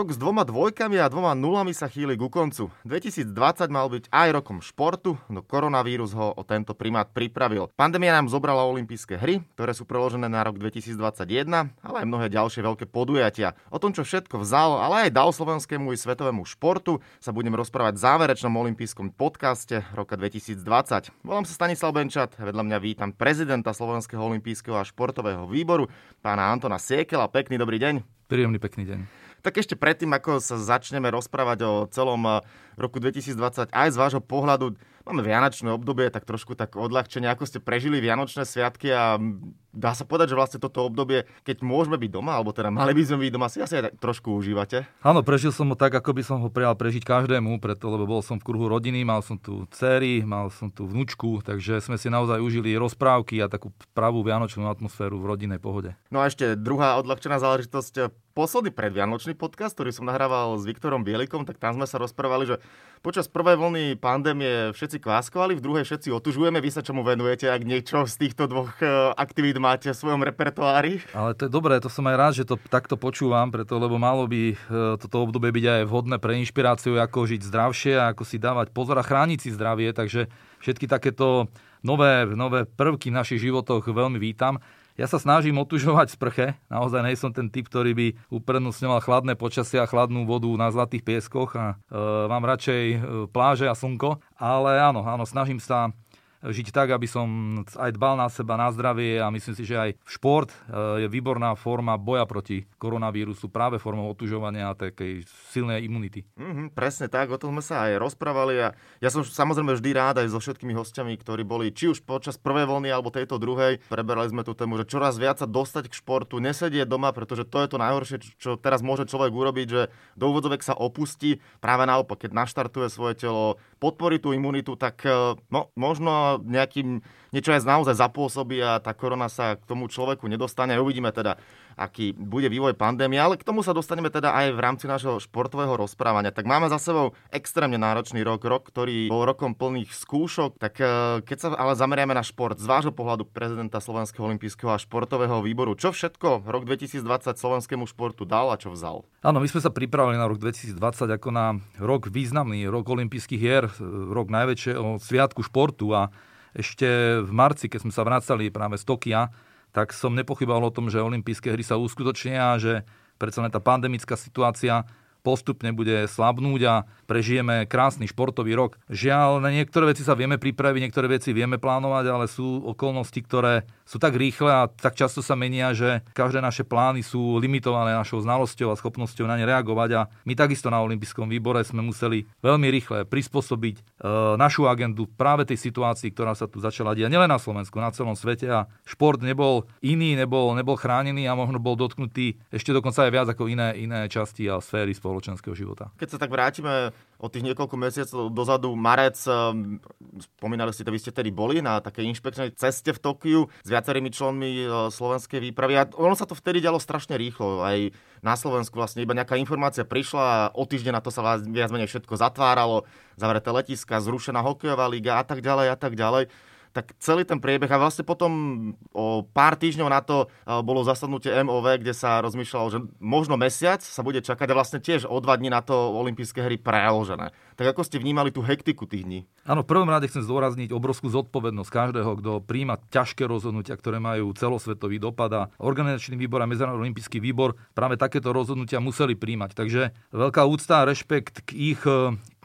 Rok s dvoma dvojkami a dvoma nulami sa chýli ku koncu. 2020 mal byť aj rokom športu, no koronavírus ho o tento primát pripravil. Pandémia nám zobrala olympijské hry, ktoré sú preložené na rok 2021, ale aj mnohé ďalšie veľké podujatia. O tom, čo všetko vzal, ale aj dal slovenskému i svetovému športu, sa budem rozprávať v záverečnom olympijskom podcaste roka 2020. Volám sa Stanislav Benčat, vedľa mňa vítam prezidenta Slovenského olympijského a športového výboru, pána Antona Siekela. Pekný dobrý deň. Príjemný pekný deň. Tak ešte predtým, ako sa začneme rozprávať o celom roku 2020, aj z vášho pohľadu, máme vianočné obdobie, tak trošku tak odľahčenie, ako ste prežili vianočné sviatky a dá sa povedať, že vlastne toto obdobie, keď môžeme byť doma, alebo teda mali by sme byť doma, si asi aj trošku užívate? Áno, prežil som ho tak, ako by som ho prijal prežiť každému, preto, lebo bol som v kruhu rodiny, mal som tu céry, mal som tu vnúčku, takže sme si naozaj užili rozprávky a takú pravú vianočnú atmosféru v rodinnej pohode. No a ešte druhá odľahčená záležitosť, posledný predvianočný podcast, ktorý som nahrával s Viktorom Bielikom, tak tam sme sa rozprávali, že počas prvej vlny pandémie všetci kváskovali, v druhej všetci otužujeme. Vy sa čomu venujete, ak niečo z týchto dvoch e, aktivít máte v svojom repertoári? Ale to je dobré, to som aj rád, že to takto počúvam, preto, lebo malo by e, toto obdobie byť aj vhodné pre inšpiráciu, ako žiť zdravšie a ako si dávať pozor a chrániť si zdravie. Takže všetky takéto nové, nové prvky v našich životoch veľmi vítam. Ja sa snažím otužovať sprche. Naozaj nie som ten typ, ktorý by uprednostňoval chladné počasie a chladnú vodu na Zlatých pieskoch a e, mám radšej e, pláže a slnko. Ale áno, áno, snažím sa žiť tak, aby som aj dbal na seba, na zdravie a myslím si, že aj šport eh, je výborná forma boja proti koronavírusu, práve formou otužovania a takej silnej imunity. Mm-hmm, presne tak, o tom sme sa aj rozprávali a ja som samozrejme vždy rád aj so všetkými hostiami, ktorí boli či už počas prvej vlny alebo tejto druhej. Preberali sme tú tému, že čoraz viac sa dostať k športu, nesedieť doma, pretože to je to najhoršie, čo teraz môže človek urobiť, že do úvodzovek sa opustí. Práve naopak, keď naštartuje svoje telo, podporí tú imunitu, tak eh, no, možno nejakým, niečo aj naozaj zapôsobí a tá korona sa k tomu človeku nedostane. Uvidíme teda, aký bude vývoj pandémie, ale k tomu sa dostaneme teda aj v rámci nášho športového rozprávania. Tak máme za sebou extrémne náročný rok, rok, ktorý bol rokom plných skúšok. Tak eh, keď sa ale zameriame na šport, z vášho pohľadu prezidenta Slovenského olympijského a športového výboru, čo všetko rok 2020 slovenskému športu dal a čo vzal? Áno, my sme sa pripravili na rok 2020 ako na rok významný, rok olympijských hier, rok najväčšieho sviatku športu a ešte v marci, keď sme sa vracali práve z Tokia, tak som nepochyboval o tom, že olympijské hry sa uskutočnia a že predsa tá pandemická situácia postupne bude slabnúť a prežijeme krásny športový rok. Žiaľ, na niektoré veci sa vieme pripraviť, niektoré veci vieme plánovať, ale sú okolnosti, ktoré sú tak rýchle a tak často sa menia, že každé naše plány sú limitované našou znalosťou a schopnosťou na ne reagovať. A my takisto na Olympijskom výbore sme museli veľmi rýchle prispôsobiť e, našu agendu práve tej situácii, ktorá sa tu začala diať nielen na Slovensku, na celom svete. A šport nebol iný, nebol, nebol chránený a možno bol dotknutý ešte dokonca aj viac ako iné, iné časti a sféry spolu spoločenského života. Keď sa tak vrátime o tých niekoľko mesiacov dozadu, marec, ehm, spomínali ste to, vy ste tedy boli na takej inšpekčnej ceste v Tokiu s viacerými členmi e, slovenskej výpravy a ono sa to vtedy dialo strašne rýchlo. Aj na Slovensku vlastne iba nejaká informácia prišla a o týždeň na to sa viac menej všetko zatváralo, zavreté letiska, zrušená hokejová liga a tak ďalej a tak ďalej tak celý ten priebeh a vlastne potom o pár týždňov na to bolo zasadnutie MOV, kde sa rozmýšľalo, že možno mesiac sa bude čakať a vlastne tiež o dva dní na to olympijské hry preložené. Tak ako ste vnímali tú hektiku tých dní? Áno, v prvom rade chcem zdôrazniť obrovskú zodpovednosť každého, kto príjma ťažké rozhodnutia, ktoré majú celosvetový dopad a organizačný výbor a Medzinárodný olympijský výbor práve takéto rozhodnutia museli príjmať. Takže veľká úcta a rešpekt k ich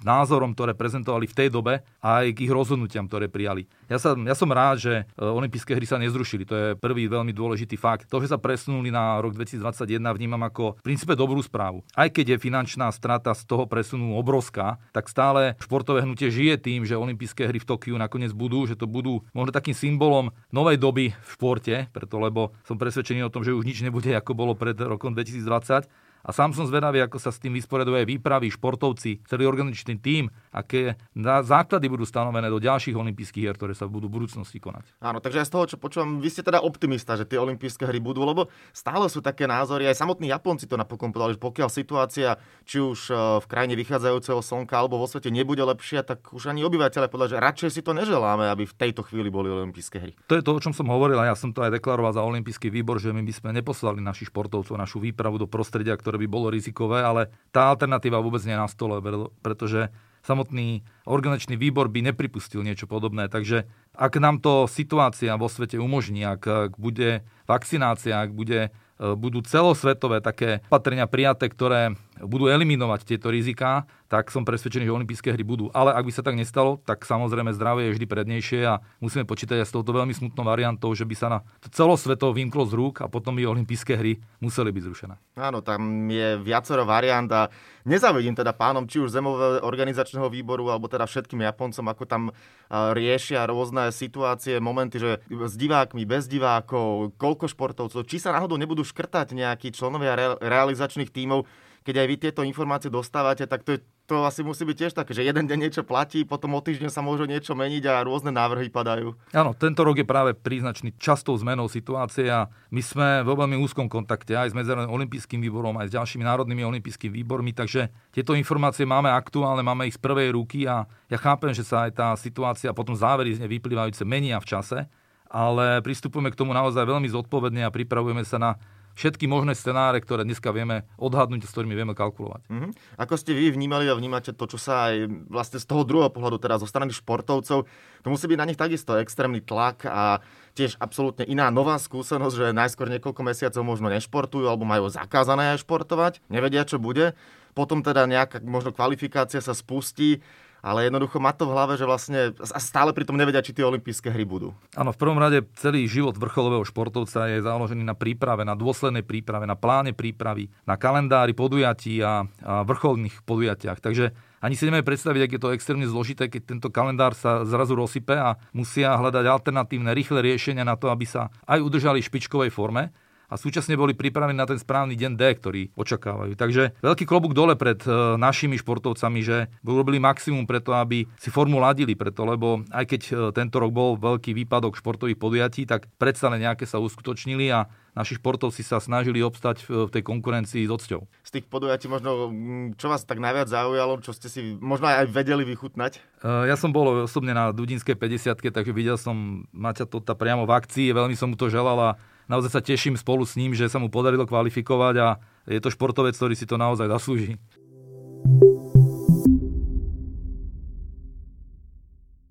názorom, ktoré prezentovali v tej dobe a aj k ich rozhodnutiam, ktoré prijali. Ja, sa, ja som rád, že e, olympijské hry sa nezrušili. To je prvý veľmi dôležitý fakt. To, že sa presunuli na rok 2021, vnímam ako v princípe dobrú správu. Aj keď je finančná strata z toho presunu obrovská, tak stále športové hnutie žije tým, že olympijské hry v Tokiu nakoniec budú, že to budú možno takým symbolom novej doby v športe, preto lebo som presvedčený o tom, že už nič nebude ako bolo pred rokom 2020 a sám som zvedavý, ako sa s tým vysporiaduje aj výpravy, športovci, celý organizačný tím, aké základy budú stanovené do ďalších olympijských hier, ktoré sa budú v budúcnosti konať. Áno, takže aj z toho, čo počúvam, vy ste teda optimista, že tie olympijské hry budú, lebo stále sú také názory, aj samotní Japonci to napokon povedali, že pokiaľ situácia či už e, v krajine vychádzajúceho slnka alebo vo svete nebude lepšia, tak už ani obyvateľe povedali, že radšej si to neželáme, aby v tejto chvíli boli olympijské hry. To je to, o čom som hovoril a ja som to aj deklaroval za olympijský výbor, že my by sme neposlali našich športovcov, našu výpravu do prostredia, ktoré ktoré by bolo rizikové, ale tá alternatíva vôbec nie je na stole, pretože samotný organizačný výbor by nepripustil niečo podobné. Takže ak nám to situácia vo svete umožní, ak, ak bude vakcinácia, ak bude E, budú celosvetové také opatrenia prijaté, ktoré budú eliminovať tieto riziká, tak som presvedčený, že olympijské hry budú. Ale ak by sa tak nestalo, tak samozrejme zdravie je vždy prednejšie a musíme počítať aj s touto veľmi smutnou variantou, že by sa na celosvetovo vymklo z rúk a potom by olympijské hry museli byť zrušené. Áno, tam je viacero variant a nezavidím teda pánom či už zemového organizačného výboru alebo teda všetkým Japoncom, ako tam riešia rôzne situácie, momenty, že s divákmi, bez divákov, koľko športovcov, či sa náhodou nebudú škrtať nejakí členovia realizačných tímov, keď aj vy tieto informácie dostávate, tak to, je, to asi musí byť tiež také, že jeden deň niečo platí, potom o týždeň sa môže niečo meniť a rôzne návrhy padajú. Áno, tento rok je práve príznačný častou zmenou situácie a my sme vo veľmi úzkom kontakte aj s Medzinárodným olympijským výborom, aj s ďalšími národnými olympijskými výbormi, takže tieto informácie máme aktuálne, máme ich z prvej ruky a ja chápem, že sa aj tá situácia potom závery z nej vyplývajúce menia v čase, ale pristupujeme k tomu naozaj veľmi zodpovedne a pripravujeme sa na všetky možné scenáre, ktoré dneska vieme odhadnúť, s ktorými vieme kalkulovať. Mm-hmm. Ako ste vy vnímali a vnímate to, čo sa aj vlastne z toho druhého pohľadu, teda zo strany športovcov, to musí byť na nich takisto extrémny tlak a tiež absolútne iná nová skúsenosť, že najskôr niekoľko mesiacov možno nešportujú alebo majú zakázané aj športovať, nevedia, čo bude. Potom teda nejaká možno kvalifikácia sa spustí ale jednoducho má to v hlave, že vlastne stále pritom nevedia, či tie olympijské hry budú. Áno, v prvom rade celý život vrcholového športovca je založený na príprave, na dôslednej príprave, na pláne prípravy, na kalendári podujatí a, a vrcholných podujatiach. Takže ani si nevieme predstaviť, ak je to extrémne zložité, keď tento kalendár sa zrazu rozsype a musia hľadať alternatívne rýchle riešenia na to, aby sa aj udržali v špičkovej forme a súčasne boli pripravení na ten správny deň D, ktorý očakávajú. Takže veľký klobúk dole pred e, našimi športovcami, že urobili maximum preto, aby si formu ladili preto, lebo aj keď e, tento rok bol veľký výpadok športových podujatí, tak predsa nejaké sa uskutočnili a naši športovci sa snažili obstať v tej konkurencii s odsťou. Z tých podujatí možno, mm, čo vás tak najviac zaujalo, čo ste si možno aj vedeli vychutnať? E, ja som bol osobne na Dudinskej 50 takže videl som Maťa Tota priamo v akcii, veľmi som mu to želal a naozaj sa teším spolu s ním, že sa mu podarilo kvalifikovať a je to športovec, ktorý si to naozaj zaslúži.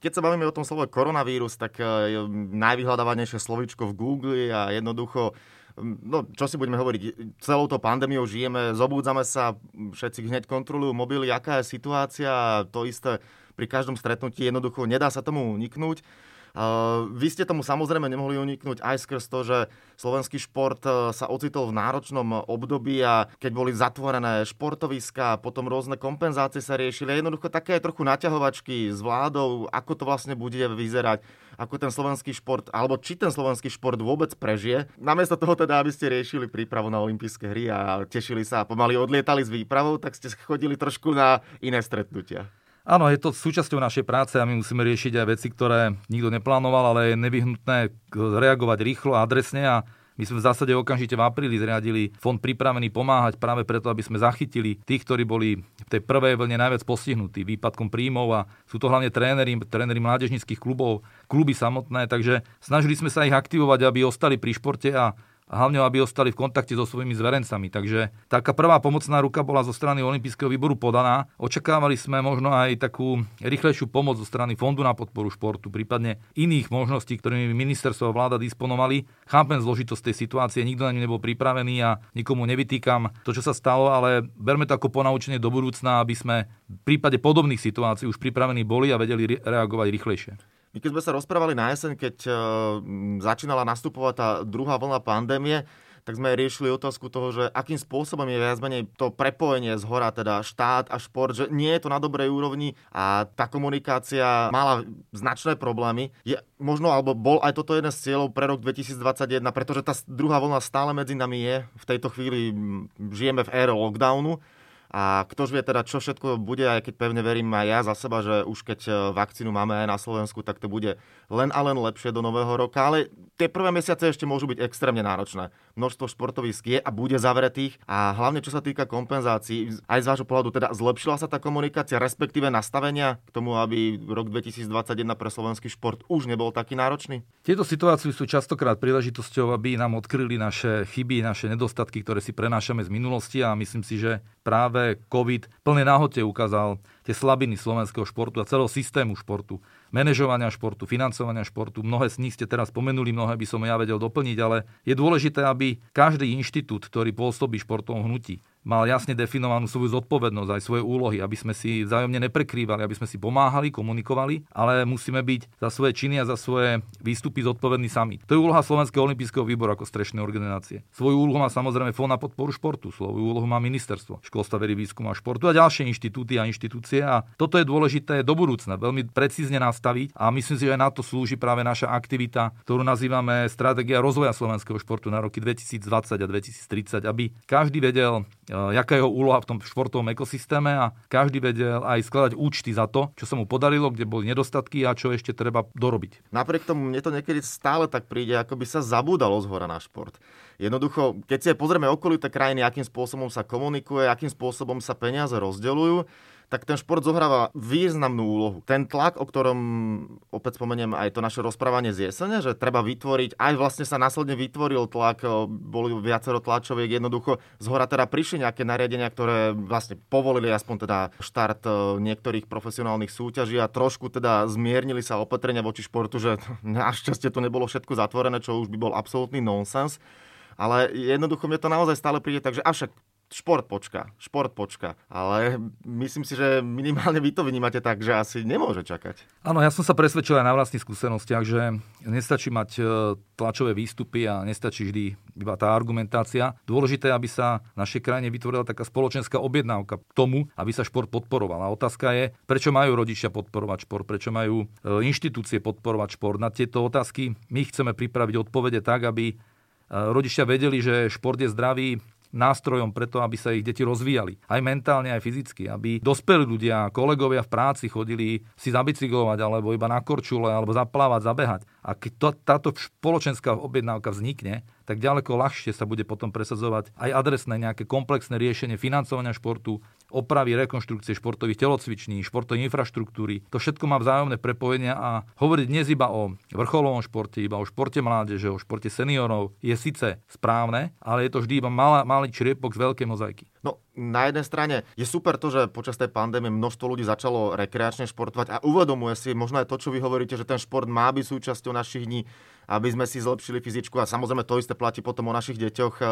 Keď sa bavíme o tom slove koronavírus, tak e, najvyhľadávanejšie slovičko v Google a jednoducho no, čo si budeme hovoriť, celou to pandémiou žijeme, zobúdzame sa, všetci hneď kontrolujú mobily, aká je situácia, to isté pri každom stretnutí jednoducho nedá sa tomu uniknúť. Vy ste tomu samozrejme nemohli uniknúť aj skrz to, že slovenský šport e, sa ocitol v náročnom období a keď boli zatvorené športoviska, potom rôzne kompenzácie sa riešili. Jednoducho také trochu naťahovačky s vládou, ako to vlastne bude vyzerať ako ten slovenský šport, alebo či ten slovenský šport vôbec prežije. Namiesto toho teda, aby ste riešili prípravu na olympijské hry a tešili sa a pomaly odlietali s výpravou, tak ste chodili trošku na iné stretnutia. Áno, je to súčasťou našej práce a my musíme riešiť aj veci, ktoré nikto neplánoval, ale je nevyhnutné reagovať rýchlo a adresne a my sme v zásade okamžite v apríli zriadili fond pripravený pomáhať práve preto, aby sme zachytili tých, ktorí boli v tej prvej vlne najviac postihnutí výpadkom príjmov a sú to hlavne tréneri, tréneri mládežnických klubov, kluby samotné, takže snažili sme sa ich aktivovať, aby ostali pri športe a a hlavne, aby ostali v kontakte so svojimi zverencami. Takže taká prvá pomocná ruka bola zo strany Olympijského výboru podaná. Očakávali sme možno aj takú rýchlejšiu pomoc zo strany Fondu na podporu športu, prípadne iných možností, ktorými ministerstvo a vláda disponovali. Chápem zložitosť tej situácie, nikto na ňu nebol pripravený a nikomu nevytýkam to, čo sa stalo, ale berme to ako ponaučenie do budúcna, aby sme v prípade podobných situácií už pripravení boli a vedeli reagovať rýchlejšie. My keď sme sa rozprávali na jeseň, keď uh, začínala nastupovať tá druhá vlna pandémie, tak sme riešili otázku toho, že akým spôsobom je viac menej to prepojenie z hora, teda štát a šport, že nie je to na dobrej úrovni a tá komunikácia mala značné problémy. Je možno, alebo bol aj toto jeden z cieľov pre rok 2021, pretože tá druhá vlna stále medzi nami je. V tejto chvíli žijeme v ére lockdownu a ktože vie teda, čo všetko bude, aj keď pevne verím aj ja za seba, že už keď e, vakcínu máme aj na Slovensku, tak to bude len a len lepšie do nového roka. Ale tie prvé mesiace ešte môžu byť extrémne náročné. Množstvo športovisk je a bude zavretých a hlavne čo sa týka kompenzácií, aj z vášho pohľadu teda zlepšila sa tá komunikácia, respektíve nastavenia k tomu, aby rok 2021 pre slovenský šport už nebol taký náročný? Tieto situácie sú častokrát príležitosťou, aby nám odkryli naše chyby, naše nedostatky, ktoré si prenášame z minulosti a myslím si, že práve COVID plne náhote ukázal tie slabiny slovenského športu a celého systému športu manažovania športu, financovania športu. Mnohé z nich ste teraz spomenuli, mnohé by som ja vedel doplniť, ale je dôležité, aby každý inštitút, ktorý pôsobí športovom hnutí, mal jasne definovanú svoju zodpovednosť, aj svoje úlohy, aby sme si vzájomne neprekrývali, aby sme si pomáhali, komunikovali, ale musíme byť za svoje činy a za svoje výstupy zodpovední sami. To je úloha Slovenského olympijského výboru ako strešnej organizácie. Svoju úlohu má samozrejme Fond na podporu športu, svoju úlohu má ministerstvo, školstva, vedy, výskumu a športu a ďalšie inštitúty a inštitúcie. A toto je dôležité do budúcna, veľmi precízne nastaviť a myslím si, že aj na to slúži práve naša aktivita, ktorú nazývame stratégia rozvoja slovenského športu na roky 2020 a 2030, aby každý vedel jaká je jeho úloha v tom športovom ekosystéme a každý vedel aj skladať účty za to, čo sa mu podarilo, kde boli nedostatky a čo ešte treba dorobiť. Napriek tomu mne to niekedy stále tak príde, ako by sa zabúdalo z hora na šport. Jednoducho, keď si pozrieme okolité krajiny, akým spôsobom sa komunikuje, akým spôsobom sa peniaze rozdeľujú, tak ten šport zohráva významnú úlohu. Ten tlak, o ktorom opäť spomeniem aj to naše rozprávanie z jesene, že treba vytvoriť, aj vlastne sa následne vytvoril tlak, boli viacero tlačoviek, jednoducho z hora teda prišli nejaké nariadenia, ktoré vlastne povolili aspoň teda štart e, niektorých profesionálnych súťaží a trošku teda zmiernili sa opatrenia voči športu, že našťastie to nebolo všetko zatvorené, čo už by bol absolútny nonsens. Ale jednoducho mne to naozaj stále príde, takže avšak šport počka, šport počka. Ale myslím si, že minimálne vy to vnímate tak, že asi nemôže čakať. Áno, ja som sa presvedčil aj na vlastných skúsenostiach, že nestačí mať e, tlačové výstupy a nestačí vždy iba tá argumentácia. Dôležité, aby sa v našej krajine vytvorila taká spoločenská objednávka k tomu, aby sa šport podporoval. A otázka je, prečo majú rodičia podporovať šport, prečo majú e, inštitúcie podporovať šport. Na tieto otázky my chceme pripraviť odpovede tak, aby e, rodičia vedeli, že šport je zdravý nástrojom preto, aby sa ich deti rozvíjali. Aj mentálne, aj fyzicky. Aby dospelí ľudia, kolegovia v práci chodili si zabicyklovať, alebo iba na korčule, alebo zaplávať, zabehať. A keď to, táto spoločenská objednávka vznikne, tak ďaleko ľahšie sa bude potom presadzovať aj adresné nejaké komplexné riešenie financovania športu, opravy, rekonštrukcie športových telocviční, športovej infraštruktúry. To všetko má vzájomné prepojenia a hovoriť dnes iba o vrcholovom športe, iba o športe mládeže, o športe seniorov je síce správne, ale je to vždy iba malá, malý čriepok z veľkej mozaiky. No, na jednej strane je super to, že počas tej pandémie množstvo ľudí začalo rekreačne športovať a uvedomuje si možno aj to, čo vy hovoríte, že ten šport má byť súčasťou našich dní, aby sme si zlepšili fyzičku a samozrejme to isté platí potom o našich deťoch, eh,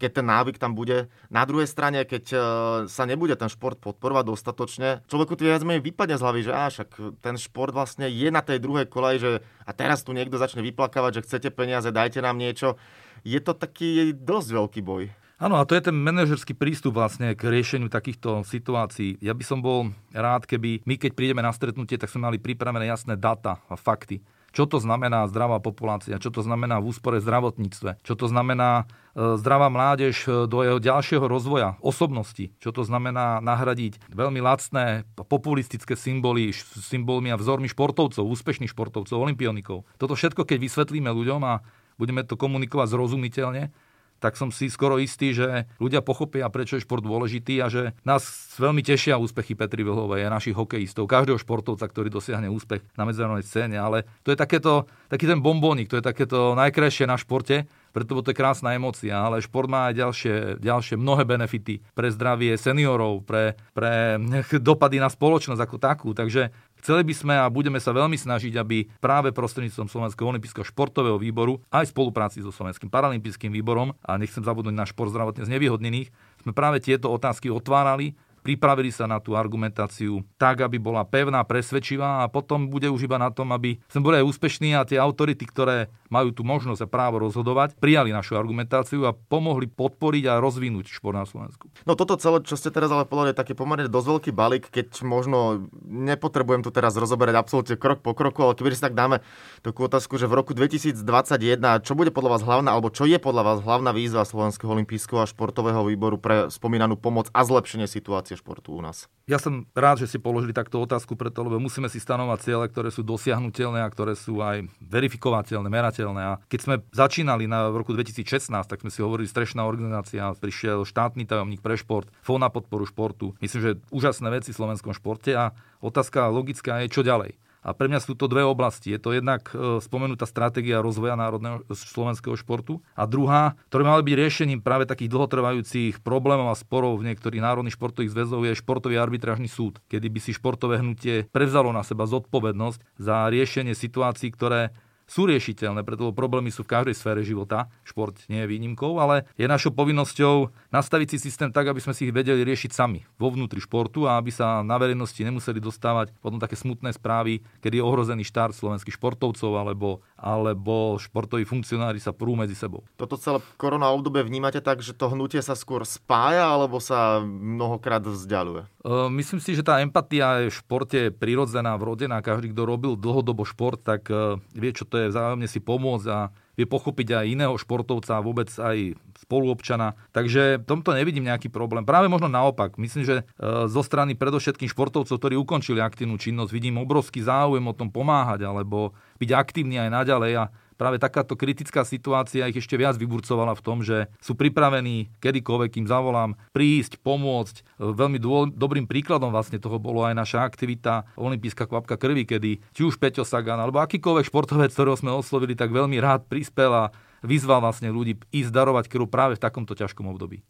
keď ten návyk tam bude. Na druhej strane, keď eh, sa nebude ten šport podporovať dostatočne, človeku to viac menej vypadne z hlavy, že á, však ten šport vlastne je na tej druhej koleji, že a teraz tu niekto začne vyplakávať, že chcete peniaze, dajte nám niečo. Je to taký dosť veľký boj. Áno, a to je ten manažerský prístup vlastne k riešeniu takýchto situácií. Ja by som bol rád, keby my, keď prídeme na stretnutie, tak sme mali pripravené jasné data a fakty. Čo to znamená zdravá populácia, čo to znamená v úspore zdravotníctve, čo to znamená e, zdravá mládež e, do jeho ďalšieho rozvoja, osobnosti, čo to znamená nahradiť veľmi lacné populistické symboly, symbolmi a vzormi športovcov, úspešných športovcov, olimpionikov. Toto všetko, keď vysvetlíme ľuďom a budeme to komunikovať zrozumiteľne, tak som si skoro istý, že ľudia pochopia, prečo je šport dôležitý a že nás veľmi tešia úspechy Petri Vlhovej a našich hokejistov, každého športovca, ktorý dosiahne úspech na medzinárodnej scéne. Ale to je takéto, taký ten bombónik, to je takéto najkrajšie na športe, preto to je krásna emocia, ale šport má aj ďalšie, ďalšie mnohé benefity pre zdravie seniorov, pre, pre dopady na spoločnosť ako takú. Takže Chceli by sme a budeme sa veľmi snažiť, aby práve prostredníctvom Slovenského olympijského športového výboru aj v spolupráci so Slovenským paralympijským výborom a nechcem zabudnúť na šport zdravotne znevýhodnených, sme práve tieto otázky otvárali pripravili sa na tú argumentáciu tak, aby bola pevná, presvedčivá a potom bude už iba na tom, aby sme boli aj úspešní a tie autority, ktoré majú tú možnosť a právo rozhodovať, prijali našu argumentáciu a pomohli podporiť a rozvinúť šport na Slovensku. No toto celé, čo ste teraz ale povedali, je taký pomerne dosť veľký balík, keď možno nepotrebujem tu teraz rozoberať absolútne krok po kroku, ale keby si tak dáme takú otázku, že v roku 2021, čo bude podľa vás hlavná, alebo čo je podľa vás hlavná výzva Slovenského olympijského a športového výboru pre spomínanú pomoc a zlepšenie situácie športu u nás? Ja som rád, že si položili takto otázku preto, lebo musíme si stanovať ciele, ktoré sú dosiahnutelné a ktoré sú aj verifikovateľné, merateľné. A keď sme začínali na, v roku 2016, tak sme si hovorili strešná organizácia, prišiel štátny tajomník pre šport, fond na podporu športu. Myslím, že úžasné veci v slovenskom športe a otázka logická je, čo ďalej. A pre mňa sú to dve oblasti. Je to jednak e, spomenutá stratégia rozvoja národného slovenského športu a druhá, ktorá mala byť riešením práve takých dlhotrvajúcich problémov a sporov v niektorých národných športových zväzov je športový arbitrážny súd, kedy by si športové hnutie prevzalo na seba zodpovednosť za riešenie situácií, ktoré sú riešiteľné, preto problémy sú v každej sfére života. Šport nie je výnimkou, ale je našou povinnosťou nastaviť si systém tak, aby sme si ich vedeli riešiť sami vo vnútri športu a aby sa na verejnosti nemuseli dostávať potom také smutné správy, kedy je ohrozený štart slovenských športovcov alebo, alebo športoví funkcionári sa prú medzi sebou. Toto celé korona obdobie vnímate tak, že to hnutie sa skôr spája alebo sa mnohokrát vzdialuje? Myslím si, že tá empatia je v športe prirodzená, vrodená. Každý, kto robil dlhodobo šport, tak vie, čo to to je vzájomne si pomôcť a vie pochopiť aj iného športovca a vôbec aj spoluobčana. Takže v tomto nevidím nejaký problém. Práve možno naopak. Myslím, že e, zo strany predovšetkým športovcov, ktorí ukončili aktívnu činnosť, vidím obrovský záujem o tom pomáhať alebo byť aktívny aj naďalej a práve takáto kritická situácia ich ešte viac vyburcovala v tom, že sú pripravení kedykoľvek im zavolám prísť, pomôcť. Veľmi dô, dobrým príkladom vlastne toho bolo aj naša aktivita Olympijská kvapka krvi, kedy či už Peťo Sagan alebo akýkoľvek športovec, ktorého sme oslovili, tak veľmi rád prispel a vyzval vlastne ľudí ísť darovať krv práve v takomto ťažkom období.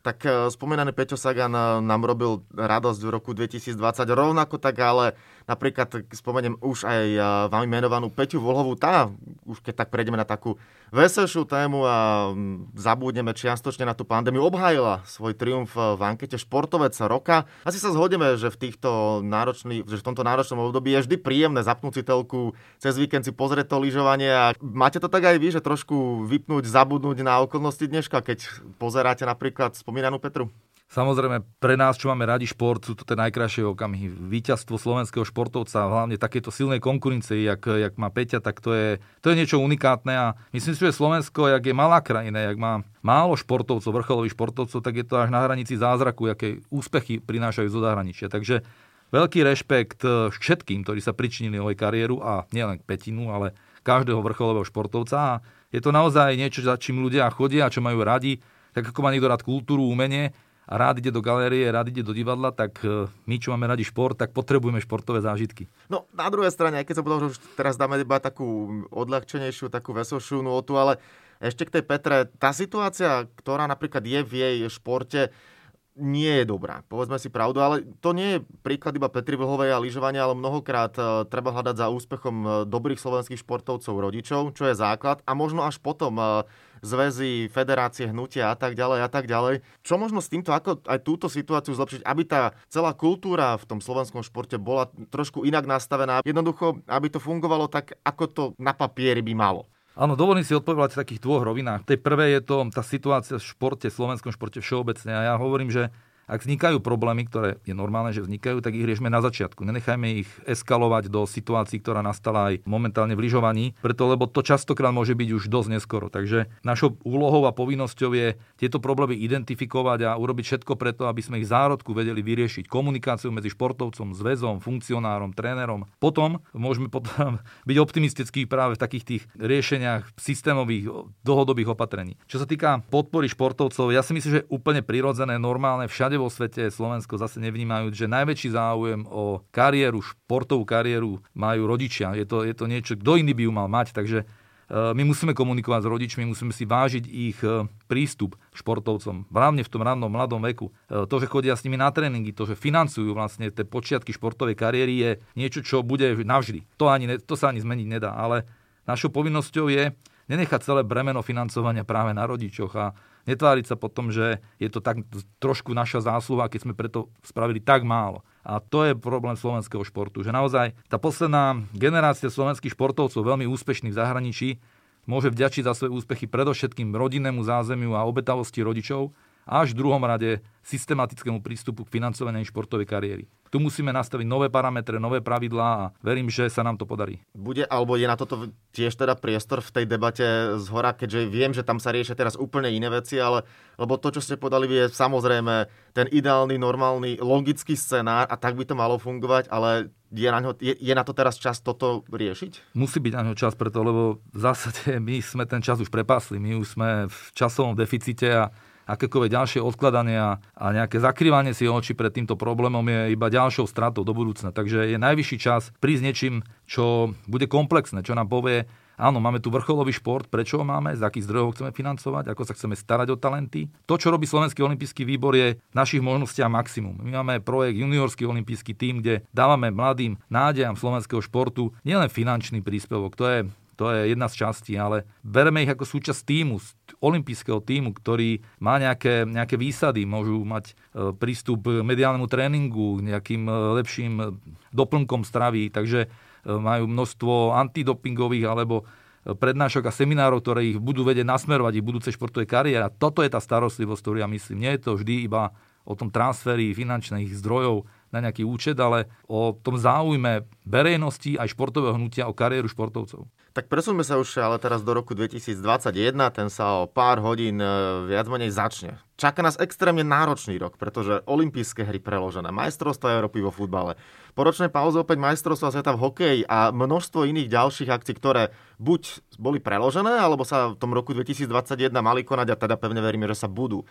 tak e, spomínaný Peťo Sagan e, nám robil radosť v roku 2020. Rovnako tak ale napríklad spomeniem už aj e, vami menovanú Peťu Volhovú. Tá, už keď tak prejdeme na takú veselšiu tému a zabudneme čiastočne na tú pandémiu, obhájila svoj triumf v ankete Športovec roka. Asi sa zhodneme, že v, týchto náročný, že v tomto náročnom období je vždy príjemné zapnúť si telku, cez víkend si pozrieť to lyžovanie a máte to tak aj vy, že trošku vypnúť, zabudnúť na okolnosti dneška, keď pozeráte napríklad spomínanú Petru? Samozrejme, pre nás, čo máme radi šport, sú to tie najkrajšie okamihy. Výťazstvo slovenského športovca, hlavne takéto silnej konkurencie, jak, jak má Peťa, tak to je, to je niečo unikátne a myslím si, že Slovensko, jak je malá krajina, jak má málo športovcov, vrcholových športovcov, tak je to až na hranici zázraku, aké úspechy prinášajú zo zahraničia. Takže veľký rešpekt všetkým, ktorí sa pričinili o jej kariéru a nielen Petinu, ale každého vrcholového športovca. A je to naozaj niečo, za čím ľudia chodia, čo majú radi tak ako má niekto rád kultúru, umenie a rád ide do galérie, rád ide do divadla, tak e, my, čo máme radi šport, tak potrebujeme športové zážitky. No na druhej strane, aj keď som povedal, že teraz dáme iba takú odľahčenejšiu, takú veselšiu notu, ale ešte k tej Petre, tá situácia, ktorá napríklad je v jej športe, nie je dobrá. Povedzme si pravdu, ale to nie je príklad iba Petri Vlhovej a lyžovania, ale mnohokrát uh, treba hľadať za úspechom uh, dobrých slovenských športovcov rodičov, čo je základ a možno až potom zväzy, federácie, hnutia a tak ďalej a tak ďalej. Čo možno s týmto, ako aj túto situáciu zlepšiť, aby tá celá kultúra v tom slovenskom športe bola trošku inak nastavená, jednoducho, aby to fungovalo tak, ako to na papieri by malo. Áno, dovolím si odpovedať v takých dvoch rovinách. Tej prvej je to tá situácia v športe, v slovenskom športe všeobecne. A ja hovorím, že ak vznikajú problémy, ktoré je normálne, že vznikajú, tak ich riešme na začiatku. Nenechajme ich eskalovať do situácií, ktorá nastala aj momentálne v lyžovaní, preto lebo to častokrát môže byť už dosť neskoro. Takže našou úlohou a povinnosťou je tieto problémy identifikovať a urobiť všetko preto, aby sme ich zárodku vedeli vyriešiť. Komunikáciu medzi športovcom, zväzom, funkcionárom, trénerom. Potom môžeme potom byť optimistickí práve v takých tých riešeniach systémových dlhodobých opatrení. Čo sa týka podpory športovcov, ja si myslím, že úplne prirodzené, normálne všade vo svete Slovensko zase nevnímajú, že najväčší záujem o kariéru, športovú kariéru majú rodičia. Je to, je to niečo, kto iný by ju mal mať, takže e, my musíme komunikovať s rodičmi, musíme si vážiť ich e, prístup športovcom, hlavne v tom rannom mladom veku. E, to, že chodia s nimi na tréningy, to, že financujú vlastne tie počiatky športovej kariéry je niečo, čo bude navždy. To, ani to sa ani zmeniť nedá, ale našou povinnosťou je nenechať celé bremeno financovania práve na rodičoch a Netváriť sa potom, že je to tak trošku naša zásluha, keď sme preto spravili tak málo. A to je problém slovenského športu, že naozaj tá posledná generácia slovenských športovcov, veľmi úspešných v zahraničí, môže vďačiť za svoje úspechy predovšetkým rodinnému zázemiu a obetavosti rodičov, až v druhom rade systematickému prístupu k financovaniu športovej kariéry. Tu musíme nastaviť nové parametre, nové pravidlá a verím, že sa nám to podarí. Bude alebo je na toto tiež teda priestor v tej debate z hora, keďže viem, že tam sa riešia teraz úplne iné veci, ale lebo to, čo ste podali, je samozrejme ten ideálny, normálny, logický scenár a tak by to malo fungovať, ale je na, ňo, je, je na to teraz čas toto riešiť? Musí byť na ňo čas preto, lebo v zásade my sme ten čas už prepásli. My už sme v časovom deficite a akékoľvek ďalšie odkladanie a nejaké zakrývanie si oči pred týmto problémom je iba ďalšou stratou do budúcna. Takže je najvyšší čas prísť niečím, čo bude komplexné, čo nám povie, áno, máme tu vrcholový šport, prečo ho máme, z akých zdrojov chceme financovať, ako sa chceme starať o talenty. To, čo robí Slovenský olimpijský výbor, je v našich možnostiach maximum. My máme projekt juniorský olimpijský tým, kde dávame mladým nádejam slovenského športu nielen finančný príspevok, to je to je jedna z častí, ale bereme ich ako súčasť týmu, olympijského týmu, ktorý má nejaké, nejaké výsady, môžu mať e, prístup k mediálnemu tréningu, nejakým e, lepším e, doplnkom stravy, takže majú množstvo antidopingových alebo prednášok a seminárov, ktoré ich budú vedieť nasmerovať ich budúce športové kariéry. Toto je tá starostlivosť, ktorú ja myslím. Nie je to vždy iba o tom transferi finančných zdrojov na nejaký účet, ale o tom záujme verejnosti aj športového hnutia o kariéru športovcov. Tak presuňme sa už ale teraz do roku 2021, ten sa o pár hodín e, viac menej začne. Čaká nás extrémne náročný rok, pretože olympijské hry preložené, majstrovstvá Európy vo futbale, po ročnej pauze opäť majstrovstvá sveta v hokeji a množstvo iných ďalších akcií, ktoré buď boli preložené, alebo sa v tom roku 2021 mali konať a teda pevne veríme, že sa budú.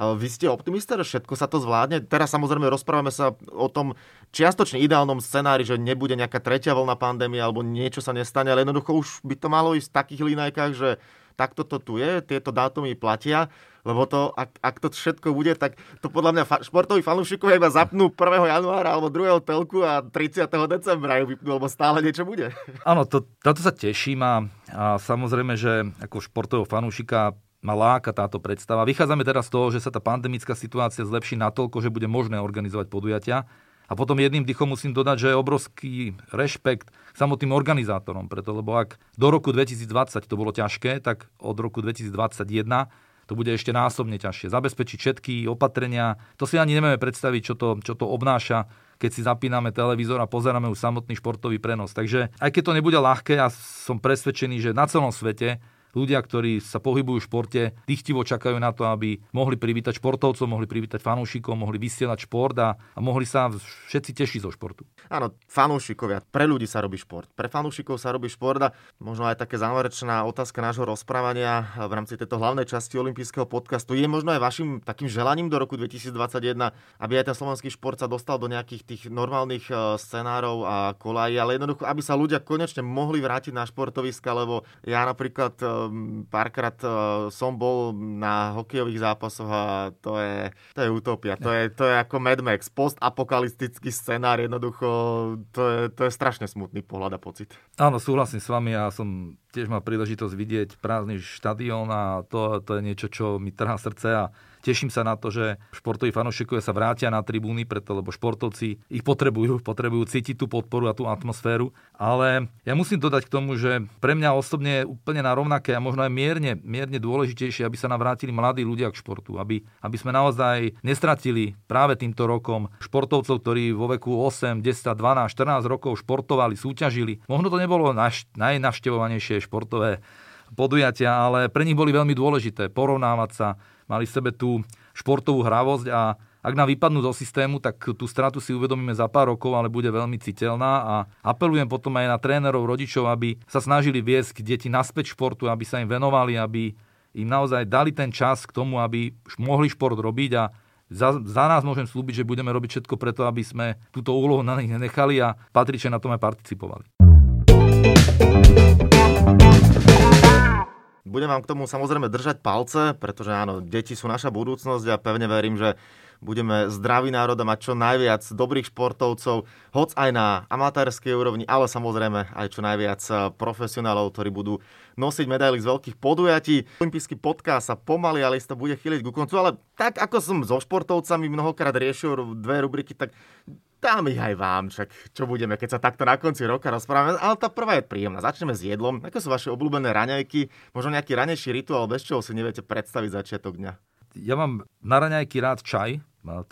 Vy ste optimista, že všetko sa to zvládne? Teraz samozrejme rozprávame sa o tom čiastočne ideálnom scenári, že nebude nejaká tretia vlna pandémie alebo niečo sa nestane, ale jednoducho už by to malo ísť v takých linajkách, že takto to tu je, tieto dátumy platia, lebo to, ak, ak to všetko bude, tak to podľa mňa fa- športoví fanúšikovia iba zapnú 1. januára alebo 2. telku a 30. decembra ju vypnú, lebo stále niečo bude. Áno, to, toto sa teším a, a samozrejme, že ako športového fanúšika ma láka táto predstava. Vychádzame teraz z toho, že sa tá pandemická situácia zlepší natoľko, že bude možné organizovať podujatia. A potom jedným dychom musím dodať, že je obrovský rešpekt samotným organizátorom, preto lebo ak do roku 2020 to bolo ťažké, tak od roku 2021 to bude ešte násobne ťažšie. Zabezpečiť všetky opatrenia, to si ani nevieme predstaviť, čo to, čo to obnáša, keď si zapíname televízor a pozeráme už samotný športový prenos. Takže aj keď to nebude ľahké, ja som presvedčený, že na celom svete ľudia, ktorí sa pohybujú v športe, dychtivo čakajú na to, aby mohli privítať športovcov, mohli privítať fanúšikov, mohli vysielať šport a, a mohli sa všetci tešiť zo športu. Áno, fanúšikovia, pre ľudí sa robí šport. Pre fanúšikov sa robí šport a možno aj také záverečná otázka nášho rozprávania v rámci tejto hlavnej časti olympijského podcastu. Je možno aj vašim takým želaním do roku 2021, aby aj ten slovenský šport sa dostal do nejakých tých normálnych e, scenárov a kolají, ale jednoducho, aby sa ľudia konečne mohli vrátiť na športoviska, lebo ja napríklad e, párkrát eh, som bol na hokejových zápasoch a to je, to je utopia. To je, to je ako Mad Max, postapokalyptický scenár, jednoducho to je, to je strašne smutný pohľad a pocit. Áno, súhlasím s vami, ja som tiež mal príležitosť vidieť prázdny štadión a to, to je niečo, čo mi trhá srdce a Teším sa na to, že športoví fanúšikovia sa vrátia na tribúny, preto lebo športovci ich potrebujú, potrebujú cítiť tú podporu a tú atmosféru. Ale ja musím dodať k tomu, že pre mňa osobne je úplne na rovnaké a možno aj mierne, mierne dôležitejšie, aby sa nám vrátili mladí ľudia k športu, aby, aby sme naozaj nestratili práve týmto rokom športovcov, ktorí vo veku 8, 10, 12, 14 rokov športovali, súťažili. Možno to nebolo naš, najnavštevovanejšie športové podujatia, ale pre nich boli veľmi dôležité porovnávať sa, mali v sebe tú športovú hravosť a ak nám vypadnú do systému, tak tú stratu si uvedomíme za pár rokov, ale bude veľmi citeľná a apelujem potom aj na trénerov, rodičov, aby sa snažili viesť deti naspäť športu, aby sa im venovali, aby im naozaj dali ten čas k tomu, aby mohli šport robiť a za, za nás môžem slúbiť, že budeme robiť všetko preto, aby sme túto úlohu na nich nenechali a patrične na tom aj participovali. Budem vám k tomu samozrejme držať palce, pretože áno, deti sú naša budúcnosť a pevne verím, že budeme zdravý národ a mať čo najviac dobrých športovcov, hoc aj na amatérskej úrovni, ale samozrejme aj čo najviac eh, profesionálov, ktorí budú nosiť medaily z veľkých podujatí. Olympijský podcast sa pomaly, ale to bude chýliť ku koncu, ale tak ako som so športovcami mnohokrát riešil dve rubriky, tak dám ich aj vám, však čo budeme, keď sa takto na konci roka rozprávame. Ale tá prvá je príjemná. Začneme s jedlom. Ako sú vaše obľúbené raňajky? Možno nejaký ranejší rituál, bez čoho si neviete predstaviť začiatok dňa? ja mám na raňajky rád čaj,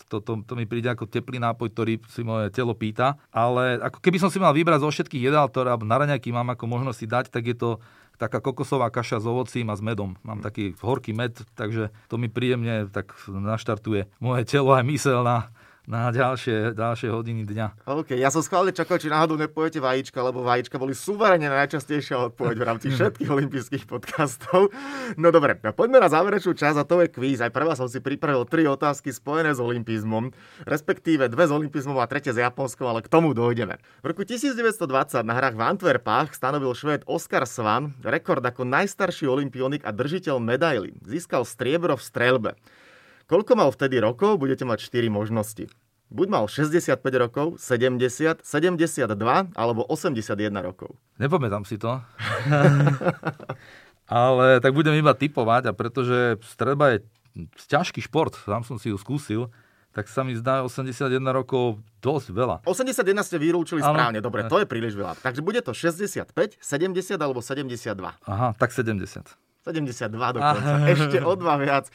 to, to, to mi príde ako teplý nápoj, ktorý si moje telo pýta. Ale ako keby som si mal vybrať zo všetkých jedál, ktoré na raňajky mám ako možnosť si dať, tak je to taká kokosová kaša s ovocím a s medom. Mám taký horký med, takže to mi príjemne tak naštartuje moje telo aj mysel na, na ďalšie, ďalšie hodiny dňa. OK, ja som schválne čakal, či náhodou nepoviete vajíčka, lebo vajíčka boli suverene najčastejšia odpoveď v rámci všetkých olympijských podcastov. No dobre, poďme na záverečnú časť a to je kvíz. Aj pre vás som si pripravil tri otázky spojené s olympizmom, respektíve dve s olympizmom a tretie s Japonskom, ale k tomu dojdeme. V roku 1920 na hrách v Antwerpách stanovil švéd Oskar Svan rekord ako najstarší olimpionik a držiteľ medaily. Získal striebro v streľbe. Koľko mal vtedy rokov? Budete mať 4 možnosti. Buď mal 65 rokov, 70, 72 alebo 81 rokov. Nepamätám si to. Ale tak budem iba typovať a pretože strelba je ťažký šport, sám som si ju skúsil, tak sa mi zdá 81 rokov dosť veľa. 81 ste vylúčili ano. správne, dobre, to je príliš veľa. Takže bude to 65, 70 alebo 72. Aha, tak 70. 72 dokonca, ešte o dva viac.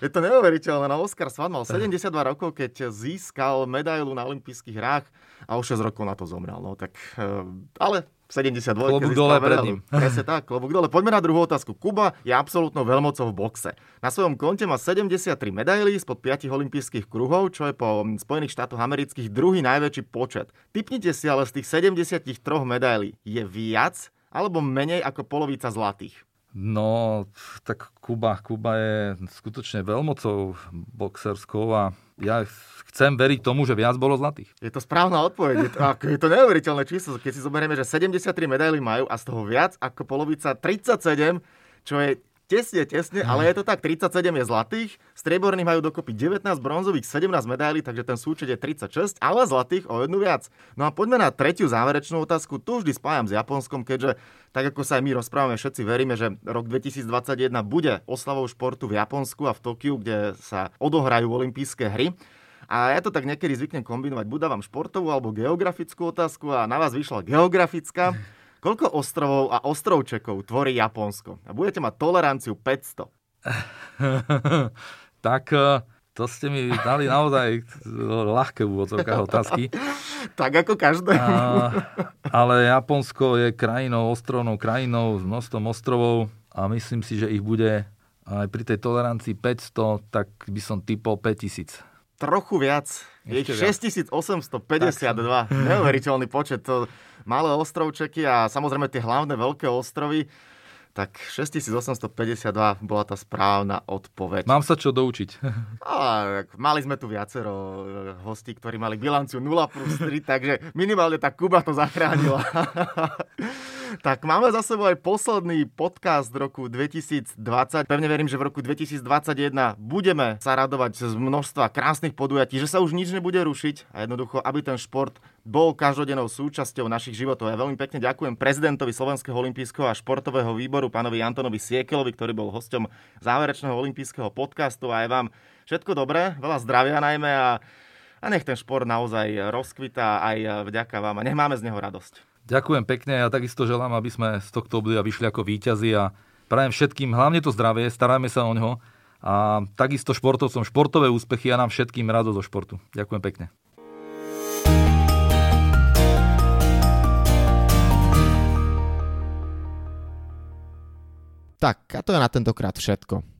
Je to neuveriteľné. No Oskar Svan mal 72 rokov, keď získal medailu na olympijských hrách a o 6 rokov na to zomrel. No tak, eh, ale 72. Klobúk dole pred ním. Presne tak, klobúk dole. Poďme na druhú otázku. Kuba je absolútnou veľmocou v boxe. Na svojom konte má 73 medailí spod 5 olympijských kruhov, čo je po Spojených štátoch amerických druhý najväčší počet. Typnite si ale z tých 73 medailí. Je viac alebo menej ako polovica zlatých? No, tak Kuba, Kuba je skutočne veľmocou boxerskou a ja chcem veriť tomu, že viac bolo zlatých. Je to správna odpoveď. Je to, ako, je to neuveriteľné číslo. Keď si zoberieme, že 73 medaily majú a z toho viac ako polovica 37, čo je Tesne, tesne, ale je to tak, 37 je zlatých, strieborní majú dokopy 19 bronzových, 17 medailí, takže ten súčet je 36, ale zlatých o jednu viac. No a poďme na tretiu záverečnú otázku, tu vždy spájam s Japonskom, keďže tak ako sa aj my rozprávame, všetci veríme, že rok 2021 bude oslavou športu v Japonsku a v Tokiu, kde sa odohrajú olympijské hry. A ja to tak niekedy zvyknem kombinovať. Buď dávam športovú alebo geografickú otázku a na vás vyšla geografická. Koľko ostrovov a ostrovčekov tvorí Japonsko? A budete mať toleranciu 500. tak eh, to ste mi dali naozaj ľahké úvodzovkách otázky. tak ako každé. ale Japonsko je krajinou, ostrovnou krajinou s množstvom ostrovov a myslím si, že ich bude aj pri tej tolerancii 500, tak by som typol 5000 trochu viac. Je 6852. Neuveriteľný počet. To malé ostrovčeky a samozrejme tie hlavné veľké ostrovy. Tak 6852 bola tá správna odpoveď. Mám sa čo doučiť. A, mali sme tu viacero eh, hostí, ktorí mali bilanciu 0 plus 3, takže minimálne tá Kuba to zachránila. Tak máme za sebou aj posledný podcast roku 2020. Pevne verím, že v roku 2021 budeme sa radovať z množstva krásnych podujatí, že sa už nič nebude rušiť a jednoducho, aby ten šport bol každodennou súčasťou našich životov. Ja veľmi pekne ďakujem prezidentovi Slovenského olympijského a športového výboru, pánovi Antonovi Siekelovi, ktorý bol hosťom záverečného olympijského podcastu a aj vám všetko dobré, veľa zdravia najmä a a nech ten šport naozaj rozkvita aj vďaka vám a nech máme z neho radosť. Ďakujem pekne a takisto želám, aby sme z tohto obdobia vyšli ako víťazi a prajem všetkým hlavne to zdravie, starajme sa o ňo a takisto športovcom športové úspechy a nám všetkým radosť zo športu. Ďakujem pekne. Tak, a to je na tentokrát všetko.